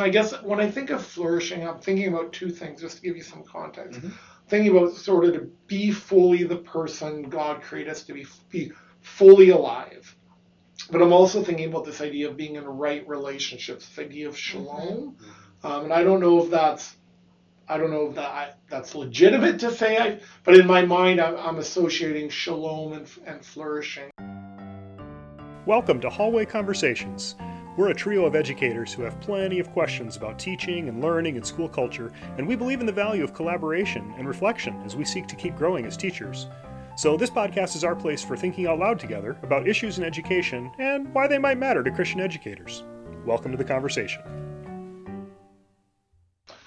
education. I guess when I think of flourishing, I'm thinking about two things, just to give you some context. Mhm. Thinking about sort of to be fully the person God created us to be, be fully alive. But I'm also thinking about this idea of being in right relationships, this idea of shalom. Um, and I don't know if that's, I don't know if that I, that's legitimate to say, I, but in my mind, I'm, I'm associating shalom and, and flourishing. Welcome to Hallway Conversations. We're a trio of educators who have plenty of questions about teaching and learning and school culture, and we believe in the value of collaboration and reflection as we seek to keep growing as teachers. So, this podcast is our place for thinking out loud together about issues in education and why they might matter to Christian educators. Welcome to the conversation.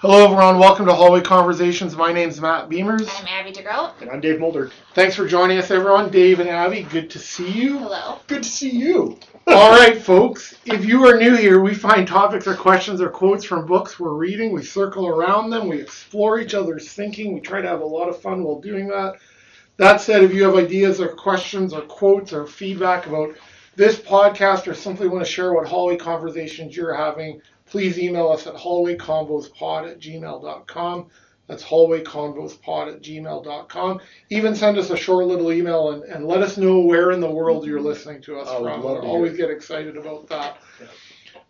Hello, everyone. Welcome to Hallway Conversations. My name's Matt Beimers. I'm Abby DeGroat. And I'm Dave Mulder. Thanks for joining us, everyone. Dave and Abby, good to see you. Hello. Good to see you. All right, folks. If you are new here, we find topics or questions or quotes from books we're reading. We circle around them. We explore each other's thinking. We try to have a lot of fun while doing that. That said, if you have ideas or questions or quotes or feedback about this podcast or simply want to share what hallway conversations you're having, please email us at hallwayconvospod at gmail.com. That's hallwayconvospod at gmail.com. Even send us a short little email and, and let us know where in the world you're listening to us I from. to always get excited about that. Yeah.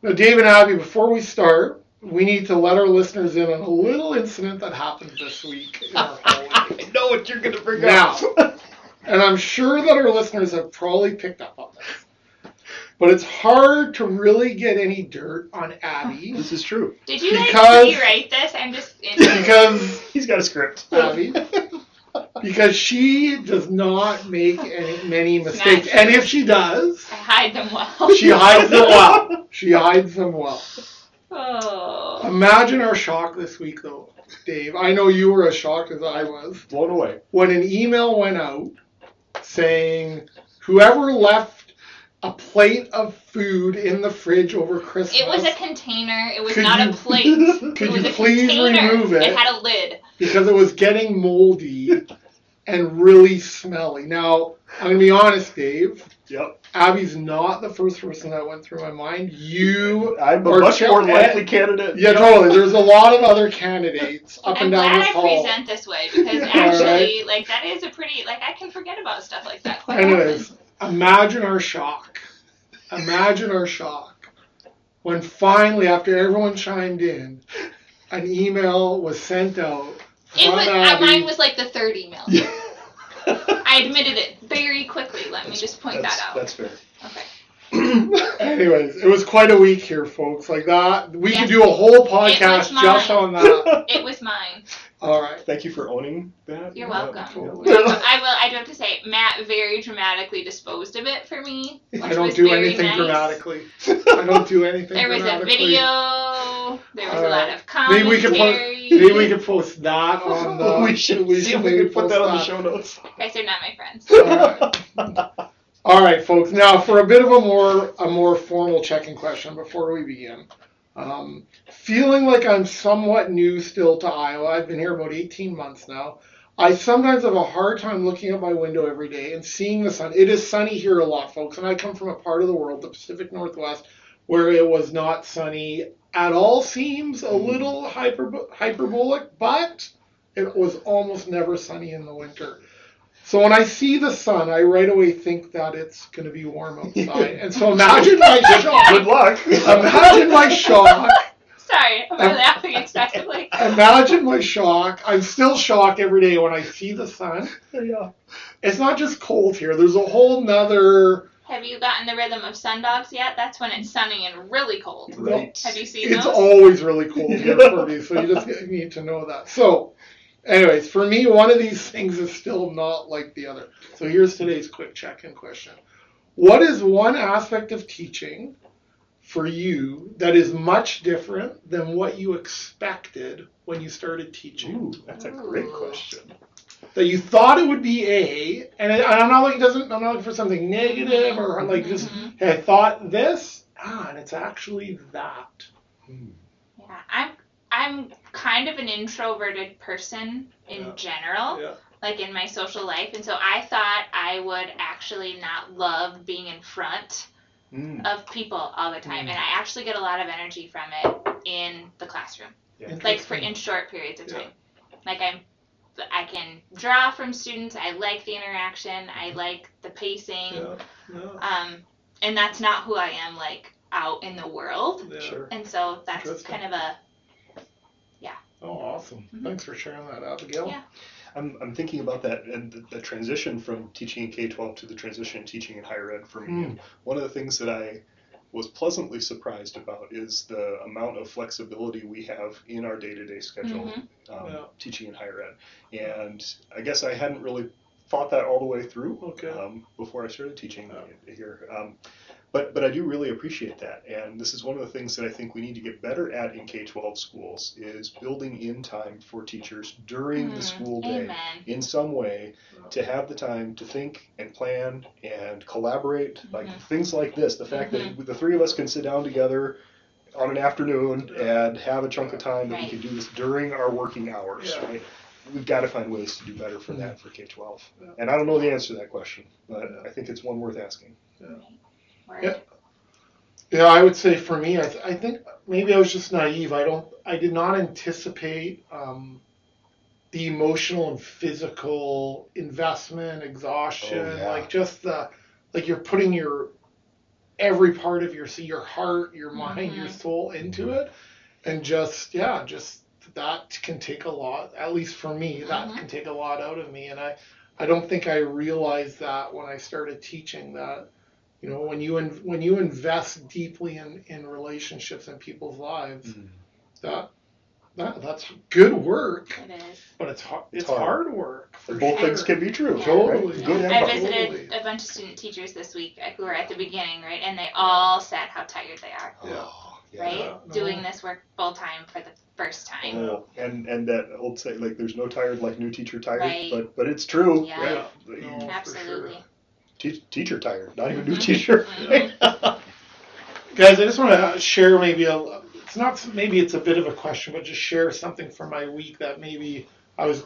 Now, Dave and Abby, before we start, we need to let our listeners in on a little incident that happened this week in our. I know what you're going to bring Now, up. and I'm sure that our listeners have probably picked up on this. But it's hard to really get any dirt on Abby this is true. Did you guys Because- rewrite this? I'm just. because He's got a script. Abby because she does not make any many mistakes, and if she does, I hide them well. she hides them well. She hides them well. Oh. Imagine our shock this week, though, Dave. I know you were as shocked as I was Blown away. when an email went out saying whoever left a plate of food in the fridge over Christmas. It was a container. It was Could not you- a plate. it Could was you a please container. remove it? It had a lid. because it was getting moldy and really smelly. Now, I'm gonna be honest, Dave. Yep. Abby's not the first person that went through my mind. You, I'm a Or much more likely candidate. yeah, totally. There's a lot of other candidates up I'm and down glad this I hall. present this way because All actually, like, that is a pretty. Like, I can forget about stuff like that quite often. Anyways, imagine our shock. Imagine our shock when finally, after everyone chimed in, an email was sent out. It was, uh, Abby. mine was like the third email. I admitted it very quickly. Let me just point that out. That's fair. Okay. Anyways, it was quite a week here, folks. Like that, we Yes. could do a whole podcast just on that. It was mine. All right. Thank you for owning that. You're Yeah, welcome. totally. I will. I do have to say, Matt very dramatically disposed of it for me. Which I don't was do very anything nice. dramatically. I don't do anything. There was a video. There was a lot of commentary. Maybe we could post. Maybe we could post that on the. we should see if we maybe can put post that on the show notes. Guys are not my friends. All right. All right, folks. Now, for a bit of a more a more formal checking question before we begin, um, feeling like I'm somewhat new still to Iowa. I've been here about 18 months now. I sometimes have a hard time looking out my window every day and seeing the sun. It is sunny here a lot, folks, and I come from a part of the world, the Pacific Northwest, where it was not sunny at all. Seems a little hyper, hyperbolic, but it was almost never sunny in the winter. So when I see the sun, I right away think that it's going to be warm outside. and so imagine my shock. Good luck. Imagine my shock. Sorry, am I Um, laughing excessively? Imagine my shock. I'm still shocked every day when I see the sun. yeah. It's not just cold here. There's a whole nother. Have you gotten the rhythm of sundogs yet? That's when it's sunny and really cold. Right. Have you seen It's those? always really cold here for me, so you just need to know that. So, anyways, for me, one of these things is still not like the other. So here's today's quick check-in question: What is one aspect of teaching for you that is much different than what you expected when you started teaching? Ooh, that's a great question. That you thought it would be A, and, I, and I'm not looking doesn't I'm not looking for something negative or like just Mhm. hey, I thought this, ah, and it's actually that. Yeah, I'm I'm kind of an introverted person in Yeah. general, Yeah. like in my social life, and so I thought I would actually not love being in front Mm. of people all the time, Mm. and I actually get a lot of energy from it. in the classroom. Yeah. like for in short periods of time. Like I'm, I can draw from students. I like the interaction. I like the pacing. Yeah. Yeah. Um, and that's not who I am like out in the world. yeah. Sure. And so that's kind of a Oh, awesome. Mhm. Thanks for sharing that, Abigail. Yeah. I'm, I'm thinking about that and the, the transition from teaching in K 12 to the transition in teaching in higher ed for me. Hmm. And one of the things that I was pleasantly surprised about is the amount of flexibility we have in our day to day schedule Mhm. um, Yeah. teaching in higher ed. And I guess I hadn't really thought that all the way through Okay. um, before I started teaching Yeah. here. Um, but, but I do really appreciate that. And this is one of the things that I think we need to get better at in K 12 schools is building in time for teachers during the Mm, school day amen. in some way to have the time to think and plan and collaborate like Mhm. things like this the fact Mhm. that the three of us can sit down together on an afternoon and have a chunk of time that Right. we can do this during our working hours Yeah. right we've got to find ways to do better for that for k-12 Yeah. and i don't know the answer to that question but i think it's one worth asking Word. Yeah. Yeah, I would say for me, I, th- I think maybe I was just naive. I don't, I did not anticipate um, the emotional and physical investment, exhaustion, Oh, yeah. like just the, like you're putting your every part of your, see your heart, your mind, your Mhm. soul into it, and just yeah, just that can take a lot. At least for me, that Mhm. can take a lot out of me, and I, I don't think I realized that when I started teaching that you know when you in, when you invest deeply in in relationships and people's lives Mm. that that that's good work It is. but it's hard it's, It's hard. hard. work for both sure. things can be true Yeah. Totally. right? good I visited Totally. a bunch of student teachers this week uh, who were at the beginning, right? And they all said how tired they are, Yeah. Oh, yeah. right? Yeah, no. Doing this work full time for the first time. Oh, and and that old say like there's no tired like new teacher tired Right. but but it's true Yeah. right? No, for Absolutely. sure. Te- teacher tired not even new Mhm. teacher guys i just want to share maybe a it's not maybe it's a bit of a question but just share something from my week that maybe i was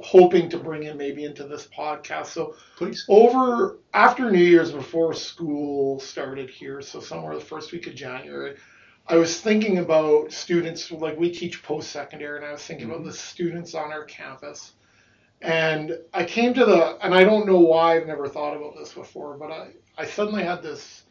hoping to bring in maybe into this podcast so please over after New Year's, before school started here, so somewhere the first week of January, I was thinking about students. Like we teach post secondary, and I was thinking about the students on our campus. And I came to the, and I don't know why I've never thought about this before, but I, I suddenly had this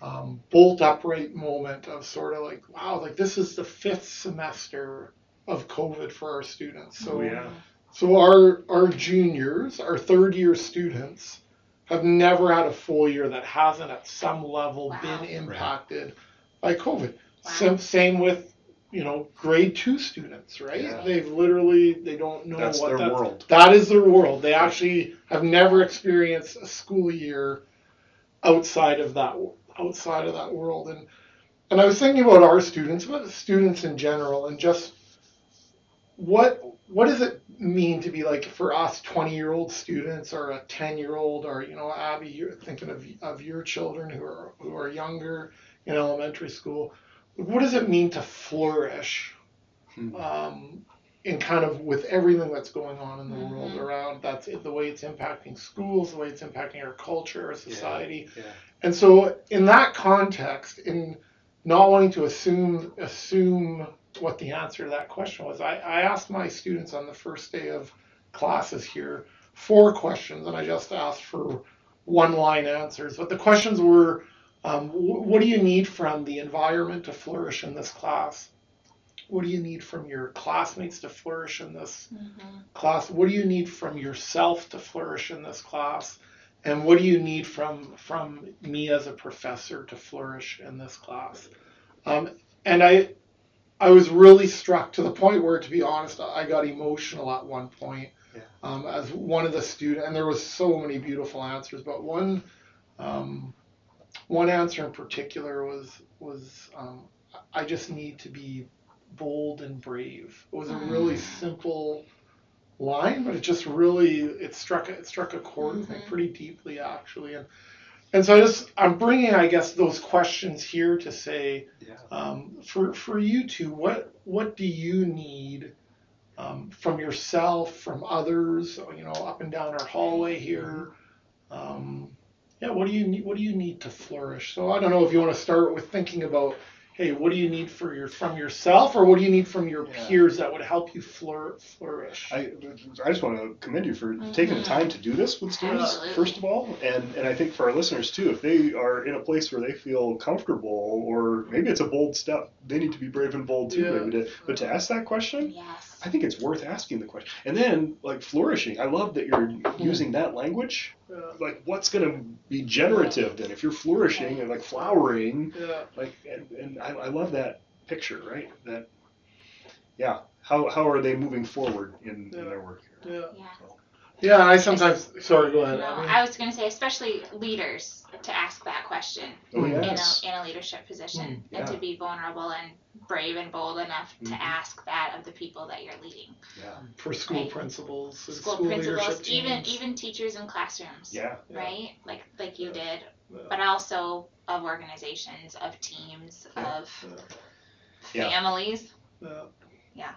um, bolt upright moment of sort of like, wow, like this is the fifth semester of COVID for our students. So Oh, yeah. so our our juniors, our third year students, have never had a full year that hasn't at some level Wow. been impacted by COVID. Wow. Same, same with you know grade two students, right? Yeah. They've literally they don't know that's what their that, world that is their world. They actually have never experienced a school year outside of that outside of that world. And and I was thinking about our students, but the students in general, and just what what does it mean to be like for us 20 year old students or a 10 year old or you know Abby you're thinking of of your children who are who are younger in elementary school what does it mean to flourish Hmm. um, in kind of with everything that's going on in the world Mhm. around that's it, the way it's impacting schools the way it's impacting our culture our society yeah. and so in that context in not wanting to assume assume what the answer to that question was I, I asked my students on the first day of classes here four questions and i just asked for one line answers but the questions were um, wh- what do you need from the environment to flourish in this class what do you need from your classmates to flourish in this Mhm. class what do you need from yourself to flourish in this class and what do you need from from me as a professor to flourish in this class um, and i i was really struck to the point where to be honest i got emotional at one point Yeah. um, as one of the students and there was so many beautiful answers but one um, one answer in particular was was um, i just need to be bold and brave it was a really simple line, but it just really it struck it struck a chord with me pretty deeply actually, and and so I just I'm bringing I guess those questions here to say Yeah. um, for for you two what what do you need um, from yourself from others you know up and down our hallway here. Um, yeah, what do you need? What do you need to flourish? So I don't know if you want to start with thinking about hey, what do you need for your from yourself, or what do you need from your Yeah. peers that would help you flour, flourish? I, I just want to commend you for mm-hmm. taking the time to do this with students, Absolutely. first of all. And, and I think for our listeners too, if they are in a place where they feel comfortable, or maybe it's a bold step, they need to be brave and bold too, Yeah. maybe to, but to ask that question, Yes. I think it's worth asking the question. And then, like, flourishing, I love that you're hmm. using that language. Yeah, Like, what's going to be generative then? If you're flourishing and like flowering, yeah, like and, and I, I love that picture right that yeah how, how are they moving forward in, Yeah. in their work here yeah. Yeah. Yeah, I sometimes. Sorry, go ahead. No, I was going to say, especially leaders, to ask that question oh yes in, a, in a leadership position Mm, and to be vulnerable and brave and bold enough Mhm. to ask that of the people that you're leading. yeah for school Right. principals, and School, principals, even teams. even teachers in classrooms, yeah Yeah. right? Like like you did, Yeah. but also of organizations, of teams, Yeah. of Yeah. families. Yeah.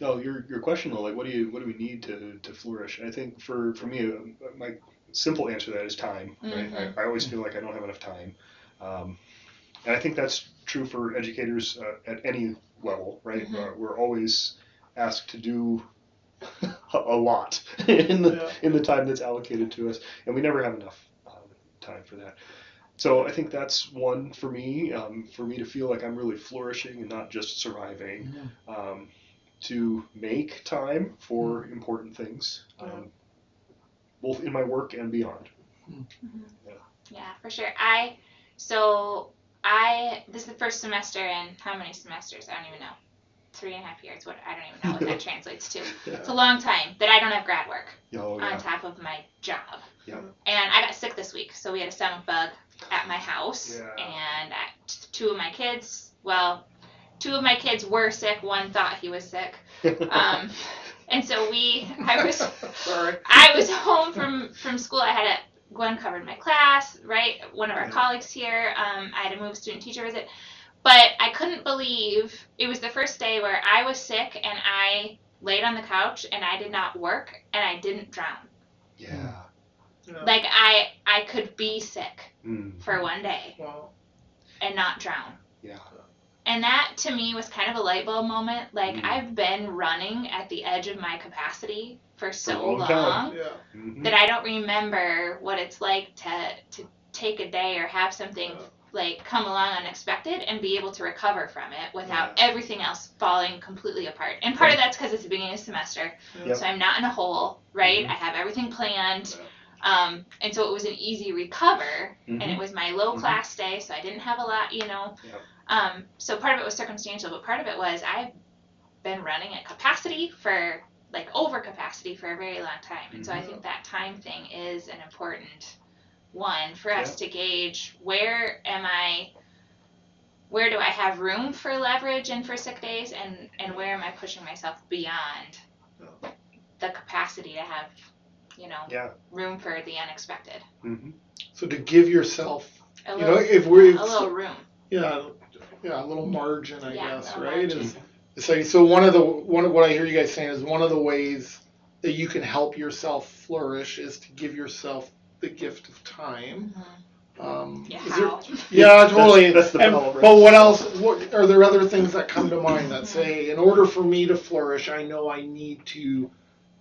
No your, your question though like what do you what do we need to, to flourish i think for for me uh, my simple answer to that is time right Mhm. I, I always feel like i don't have enough time um, and i think that's true for educators uh, at any level right Mhm. uh, we're always asked to do a lot in the Yeah. in the time that's allocated to us, and we never have enough um, time for that. So I think that's one for me, um, for me to feel like I'm really flourishing and not just surviving, um, to make time for hmm. important things, um, both in my work and beyond. Hmm. Mm-hmm. Yeah, for sure. I so I this is the first semester in how many semesters? I don't even know. Three and a half years. What I don't even know what that translates to. It's a long time that I don't have grad work Oh on yeah, top of my job. Yeah. And I got sick this week, so we had a stomach bug at my house, Yeah. and I, two of my kids. Well, two of my kids were sick. One thought he was sick. Um, and so we, I was, Sorry. I was home from from school. I had a Gwen covered my class, right? One of our Yeah. colleagues here. Um, I had to move student teacher visit, but I couldn't believe it was the first day where I was sick and I laid on the couch and I did not work and I didn't drown. yeah. Yeah. Like I I could be sick Mm, for one day Wow. and not drown. yeah. And that to me was kind of a light bulb moment. Like Mm. I've been running at the edge of my capacity for so long long, time. Yeah. Mhm. that I don't remember what it's like to to take a day or have something Yeah. like come along unexpected and be able to recover from it without everything else falling completely apart. And part of that's because it's the beginning of semester, Yep. so I'm not in a hole, right? Mhm. I have everything planned. Um, and so it was an easy recover, and it Mhm. was my low Mhm. class day, so I didn't have a lot, you know. Um, so part of it was circumstantial, but part of it was I've been running at capacity for like over capacity for a very long time, and so I think that time thing is an important one for us to gauge where am I. Where do I have room for leverage and for sick days, and and where am I pushing myself beyond Yeah. the capacity to have, you know, Yeah. room for the unexpected. hmm So to give yourself, A you little, know, if we're a little room. yeah, yeah, a little margin, I Yeah, guess, a right? margin. Is so so one of the one of what I hear you guys saying is one of the ways that you can help yourself flourish is to give yourself the gift of time. Um, Yeah, is there- how? yeah, totally. that's the And- battle, right? But what else? What are there other things that come to mind that say, in order for me to flourish, I know I need to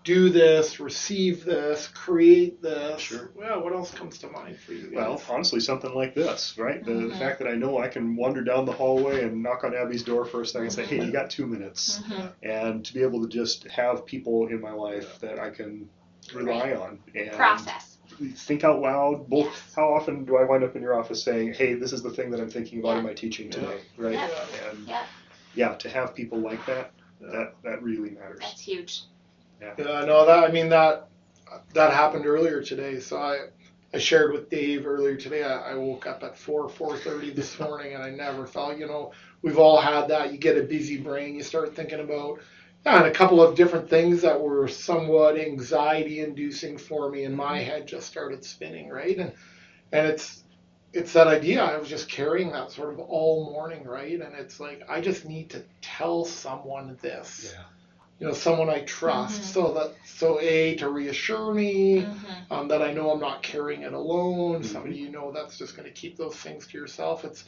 do this, receive this, create this. Sure. Yeah. What else comes to mind for you Well, honestly, something like this, right? The, the Mhm. fact that I know I can wander down the hallway and knock on Abby's door first thing and say, "Hey, you got two minutes," Mhm. and to be able to just have people in my life that I can rely on and Process. think out loud. Both. Yes. How often do I wind up in your office saying, "Hey, this is the thing that I'm thinking about in my teaching Yeah. today," right? Yeah. And Yeah. yeah, to have people like that, Yeah. that that really matters. That's huge. Yeah, no, that I mean that that happened earlier today. So I I shared with Dave earlier today. I, I woke up at four four thirty this morning, and I never felt. You know, we've all had that. You get a busy brain. You start thinking about yeah, and a couple of different things that were somewhat anxiety inducing for me, and my mm-hmm. head just started spinning. Right, and and it's it's that idea. I was just carrying that sort of all morning, right? And it's like I just need to tell someone this Yeah. You know, someone I trust, Mhm. so that so a to reassure me Mm-hmm. um, that I know I'm not carrying it alone. Mhm. Somebody you know that's just going to keep those things to yourself. It's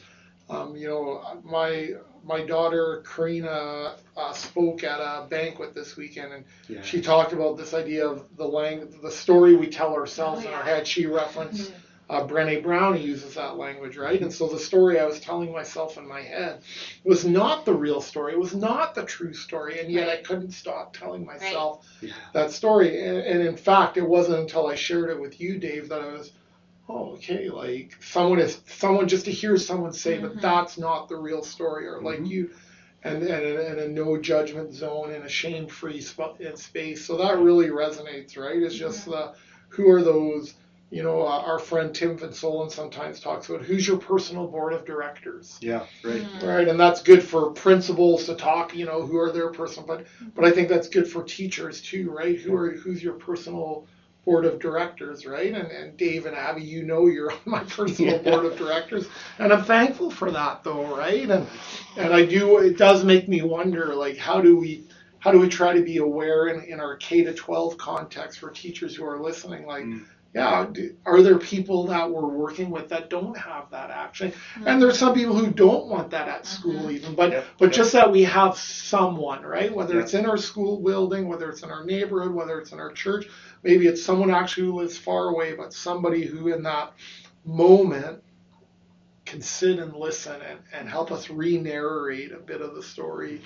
Um, you know, my my daughter Karina uh, spoke at a banquet this weekend, and Yeah. she talked about this idea of the lang- the story we tell ourselves Oh, in our head. She referenced uh, Brené Brown uses that language, right? And so the story I was telling myself in my head was not the real story. It was not the true story, and yet I couldn't stop telling myself Yeah. that story. And, and in fact, it wasn't until I shared it with you, Dave, that I was, oh, okay, like someone is someone just to hear someone say, but Mhm. that's not the real story, or like Mhm. you. And, and, and a no judgment zone and a shame free sp- space. So that really resonates, right? It's just the who are those you know, uh, our friend Tim Van Soelen sometimes talks about who's your personal board of directors, Yeah. Right. Mm. right? And that's good for principals to talk, you know, who are their personal, but but I think that's good for teachers too, right? Who are who's your personal board of directors, right? And and Dave and Abby, you know, you're on my personal Yeah. board of directors, and I'm thankful for that, though, right? And and I do, it does make me wonder, like, how do we how do we try to be aware in, in our K to 12 context for teachers who are listening, like Mm. Yeah, are there people that we're working with that don't have that action? And mm-hmm. there's some people who don't want that at mm-hmm. school even, but Yep, but yep. just that we have someone, right? Whether Yep. it's in our school building, whether it's in our neighborhood, whether it's in our church, maybe it's someone actually who lives far away, but somebody who in that moment can sit and listen and, and help us re-narrate a bit of the story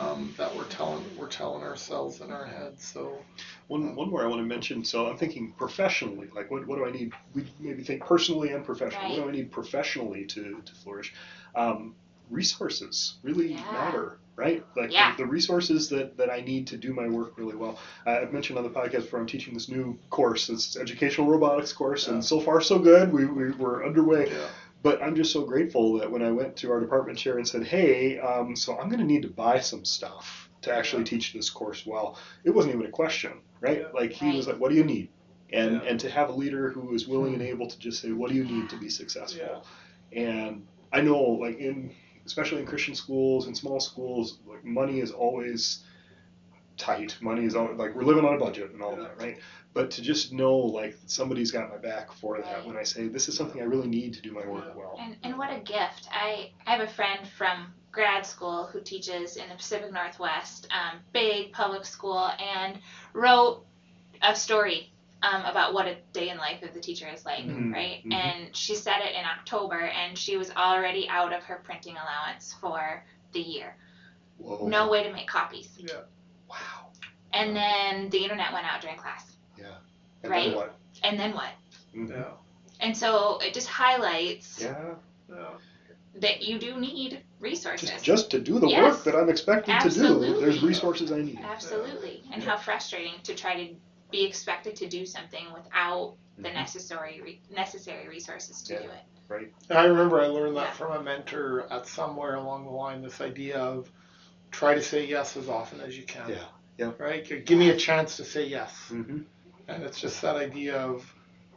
um, that we're telling we're telling ourselves in our heads. So One, one more I want to mention. So I'm thinking professionally. Like, what, what do I need? We maybe think personally and professionally. What do I need professionally to, to flourish? Um, resources really Yeah. matter, right? Like Yeah. the, the resources that, that I need to do my work really well. Uh, I've mentioned on the podcast before I'm teaching this new course. It's educational robotics course, Yeah. and so far so good. We, we we're underway. yeah, But I'm just so grateful that when I went to our department chair and said, "Hey, um, so I'm going to need to buy some stuff to actually teach this course well," it wasn't even a question, right? Yeah. Like he was like, "What do you need?" And Yeah. and to have a leader who is willing and able to just say, "What do you need to be successful?" Yeah. And I know, like in especially in Christian schools and small schools, like money is always tight. Money is always like we're living on a budget and all Yeah. that, right? But to just know like somebody's got my back for that when I say this is something I really need to do my work Yeah. well. And, and what a gift. I, I have a friend from grad school who teaches in the Pacific Northwest, um, big public school, and wrote a story um, about what a day in life of the teacher is like, Mhm, right? mhm. And she said it in October, and she was already out of her printing allowance for the year. Whoa. No way to make copies. yeah. Wow. And then the internet went out during class. And Right. then what? And then what? Mhm. Yeah. And so it just highlights Yeah. Yeah. that you do need resources. Just just to do the Yes. work that I'm expected to do, there's resources I need. Absolutely. And how frustrating to try to be expected to do something without the Mhm. necessary re- necessary resources to Yeah. do it. Right. I remember I learned that Yeah. from a mentor at somewhere along the line. This idea of try to say yes as often as you can. Yeah. Yeah. Right. Give me a chance to say yes, hmm and it's just that idea of,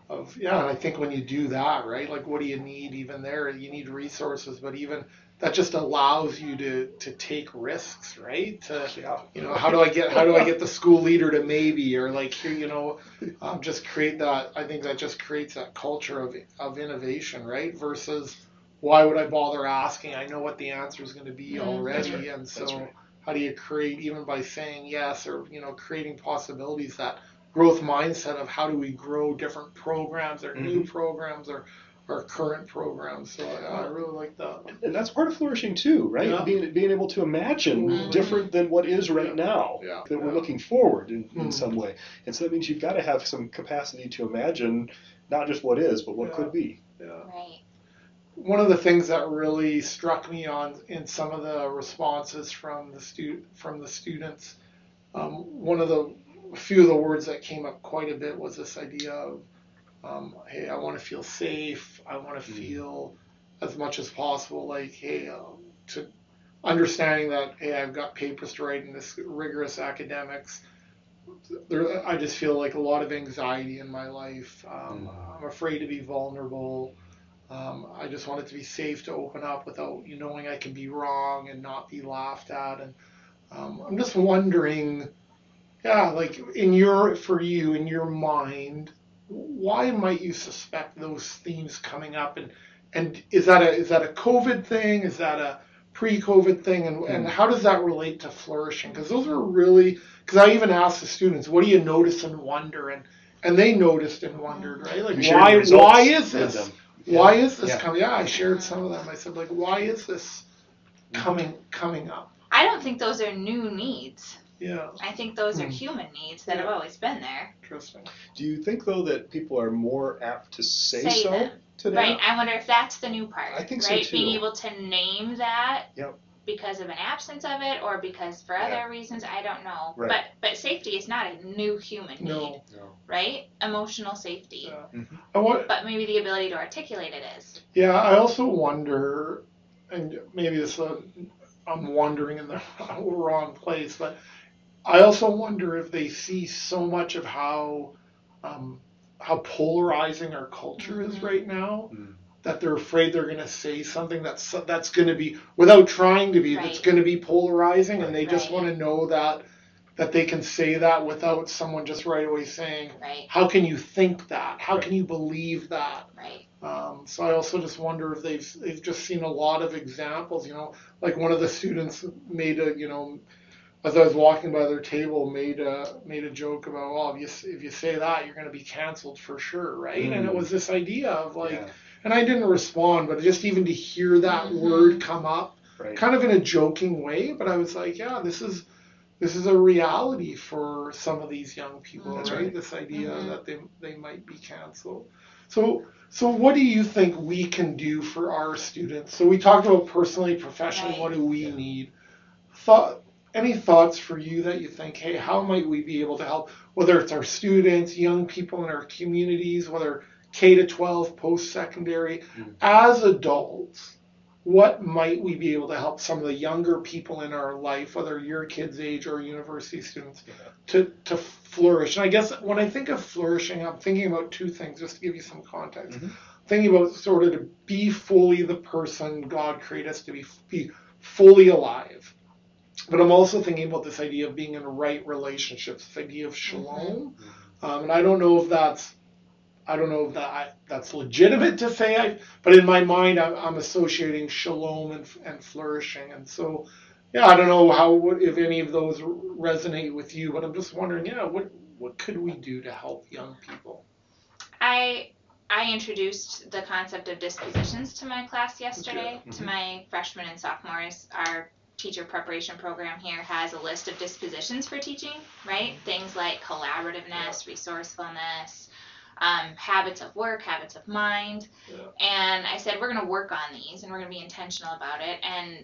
of yeah. And I think when you do that, right, like what do you need? Even there, you need resources, but even that just allows you to to take risks, right? To Yeah. you know, how do I get how do I get the school leader to maybe or like here, you know, um, just create that. I think that just creates that culture of of innovation, right? Versus why would I bother asking? I know what the answer is going to be Mhm. already, right. and so right. How do you create even by saying yes or you know creating possibilities that growth mindset of how do we grow different programs or new programs or or current programs. So I, I really like that. And that's part of flourishing too, right? Yeah. Being being able to imagine Mhm. different than what is right now. Yeah. That we're looking forward in, in Mhm. some way. And so that means you've got to have some capacity to imagine not just what is, but what Yeah. could be. Yeah. Right. One of the things that really struck me on in some of the responses from the stu- from the students, um, one of the a few of the words that came up quite a bit was this idea of, um, hey, I want to feel safe. I want to Mhm. feel as much as possible like, hey, um, to understanding that, hey, I've got papers to write in this rigorous academics. There, I just feel like a lot of anxiety in my life. Um, Mm. I'm afraid to be vulnerable. Um, I just want it to be safe to open up without you knowing I can be wrong and not be laughed at. And um, I'm just wondering, yeah, like in your for you in your mind, why might you suspect those themes coming up? And and is that a is that a COVID thing? Is that a pre-COVID thing? And and how does that relate to flourishing? Because those are really because I even asked the students, what do you notice and wonder? And and they noticed and wondered, right? Like why why is this? Them. Why is this Yeah. coming? Yeah, I shared some of them. I said like, why is this coming coming up? I don't think those are new needs. Yeah, I think those are Hmm. human needs that have always been there. interesting. Do you think though that people are more apt to say, Say so them. today? Right? I wonder if that's the new part. I think so, right? too. Being able to name that Yep. Because of an absence of it or because for Yeah. other reasons, I don't know. Right. But but safety is not a new human need, No, No. right? Emotional safety. Yeah. Mhm. Want. But maybe the ability to articulate it is. Yeah, I also wonder, and maybe this uh, I'm wondering in the wrong place, but I also wonder if they see so much of how um, how polarizing our culture is Mhm. right now Mm. That they're afraid they're going to say something that's that's going to be without trying to be that's going to be polarizing, and they just Right. want to know that that they can say that without someone just right away saying, Right, "How can you think that? How Right. can you believe that?" right. Um, so I also just wonder if they've they've just seen a lot of examples. You know, like one of the students made a you know, as I was walking by their table, made a made a joke about, well, if you if you say that, you're going to be canceled for sure, right? And it Mm. was this idea of like, Yeah. And I didn't respond, but just even to hear that Mhm. word come up, Right. kind of in a joking way, but I was like, yeah, this is. This is a reality for some of these young people, That's right? This idea Mhm. that they they might be canceled. So so what do you think we can do for our students? So we talked about personally, professionally, Right. what do we Yeah. need? Thought any thoughts for you that you think, hey, how might we be able to help? Whether it's our students, young people in our communities, whether K to 12, post secondary, Mhm. as adults, what might we be able to help some of the younger people in our life, whether your kids' age or university students, Yeah. to, to flourish? And I guess when I think of flourishing, I'm thinking about two things, just to give you some context. Mhm. Thinking about sort of to be fully the person God created us to be, be fully alive. But I'm also thinking about this idea of being in right relationships, this idea of shalom. Um, and I don't know if that's, I don't know if that I, that's legitimate to say, I, but in my mind, I'm, I'm associating shalom and, and flourishing. And so, yeah, I don't know how if any of those resonate with you, but I'm just wondering, yeah, what what could we do to help young people? I I introduced the concept of dispositions to my class yesterday. Okay. Mm-hmm. To my freshmen and sophomores, our teacher preparation program here has a list of dispositions for teaching, right? Mm-hmm. Things like collaborativeness, resourcefulness, um, habits of work, habits of mind. Yeah. And I said, we're going to work on these and we're going to be intentional about it. And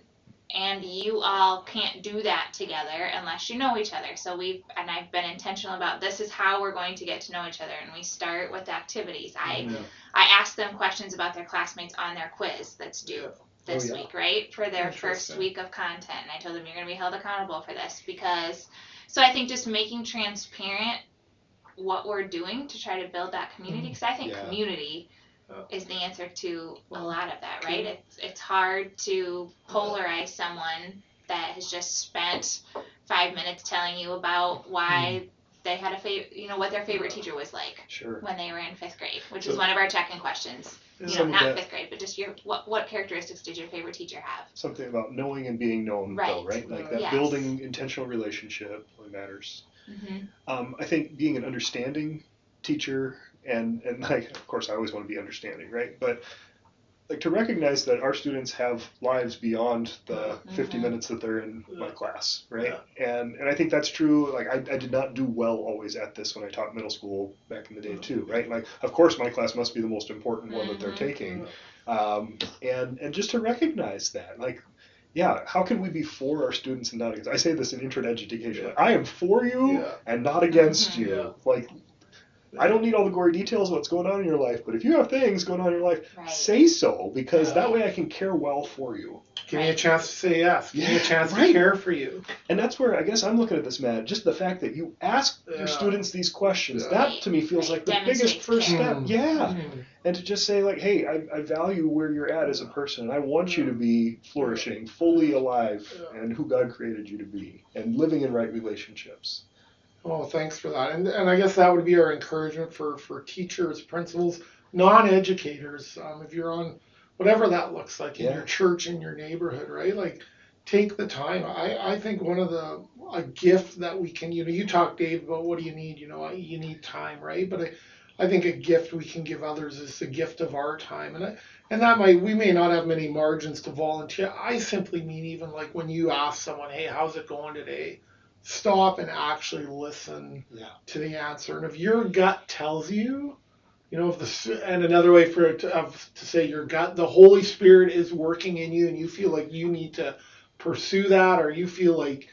and you all can't do that together unless you know each other. So we've and I've been intentional about this is how we're going to get to know each other. And we start with activities. I Yeah. I ask them questions about their classmates on their quiz that's due Yeah. this Oh, yeah. week, right? For their first week of content. And I told them you're going to be held accountable for this because so I think just making transparent what we're doing to try to build that community because I think Yeah. community Yeah. is the answer to a lot of that, right? It's it's hard to polarize someone that has just spent five minutes telling you about why Hmm. they had a favorite, you know, what their favorite teacher was like Sure. when they were in fifth grade, which So- is one of our check-in questions. You know, not that- fifth grade, but just your what what characteristics did your favorite teacher have? Something about knowing and being known, though, Right. right? Like that Yes. building intentional relationship really matters. Mm-hmm. Um, I think being an understanding teacher and and like of course I always want to be understanding, right? But like to recognize that our students have lives beyond the 50 Mhm. minutes that they're in my class, right? And and I think that's true. Like I, I did not do well always at this when I taught middle school back in the day too, right? Like of course my class must be the most important one that they're Mhm. taking, um, and and just to recognize that, like yeah, how can we be for our students and not against? I say this in intro to education. Yeah. Like, I am for you Yeah. and not against Mhm. you. Yeah. Like, I don't need all the gory details of what's going on in your life, but if you have things going on in your life, Right. say so because Yeah. that way I can care well for you. Give me a chance to say yes. Give me a Yeah, chance to care for you. And that's where I guess I'm looking at this, Matt. Just the fact that you ask Yeah. your students these questions, Yeah. that to me feels Right. like the biggest first care. step. Mm. Yeah. Mm. And to just say, like, hey, I, I value where you're at as a person, and I want you to be flourishing, fully alive, Yeah. and who God created you to be, and living in right relationships. Oh, thanks for that. And, and I guess that would be our encouragement for, for teachers, principals, non-educators. Um, if you're on whatever that looks like in Yeah. your church, in your neighborhood, right? Like, take the time. I, I think one of the a gift that we can, you know, you talk, Dave, about what do you need? You know, you need time, right? But I, I think a gift we can give others is the gift of our time, and I, and that might we may not have many margins to volunteer. I simply mean even like when you ask someone, "Hey, how's it going today?" Stop and actually listen Yeah. to the answer. And if your gut tells you, you know, if the and another way for it to, of, to say your gut, the Holy Spirit is working in you, and you feel like you need to pursue that, or you feel like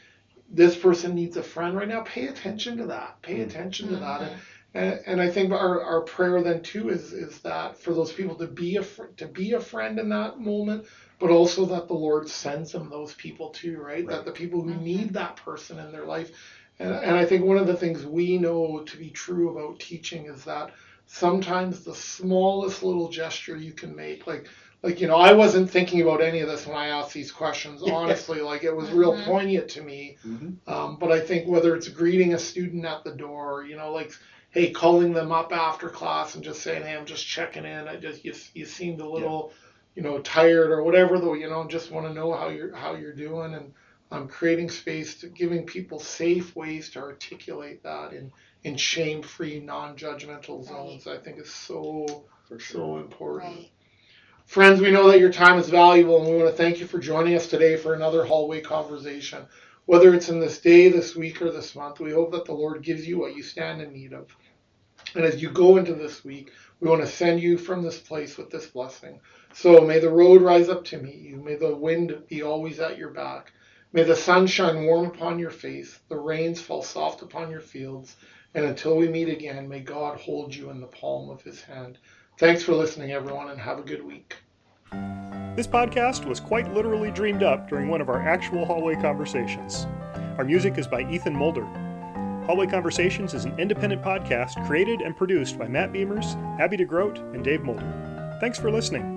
this person needs a friend right now, pay attention to that. Pay mm. attention to that. And, and, and I think our, our prayer then too is is that for those people to be a fr- to be a friend in that moment, but also that the Lord sends them those people too, right? That the people who Mhm. need that person in their life. And, and I think one of the things we know to be true about teaching is that sometimes the smallest little gesture you can make, like like you know, I wasn't thinking about any of this when I asked these questions. Honestly, like it was real Mhm. poignant to me. Mm-hmm. Um, but I think whether it's greeting a student at the door, you know, like hey, calling them up after class and just saying, hey, I'm just checking in. I just you, you seemed a little, you know, tired or whatever. Though you know, just want to know how you're how you're doing and um, creating space to giving people safe ways to articulate that in in shame-free, non-judgmental zones. I think is so For sure. so important. Right. Friends, we know that your time is valuable, and we want to thank you for joining us today for another hallway conversation. Whether it's in this day, this week, or this month, we hope that the Lord gives you what you stand in need of. And as you go into this week, we want to send you from this place with this blessing. So may the road rise up to meet you. May the wind be always at your back. May the sun shine warm upon your face, the rains fall soft upon your fields. And until we meet again, may God hold you in the palm of his hand. Thanks for listening, everyone, and have a good week. This podcast was quite literally dreamed up during one of our actual hallway conversations. Our music is by Ethan Mulder. Hallway Conversations is an independent podcast created and produced by Matt Beimers, Abby DeGroat, and Dave Mulder. Thanks for listening.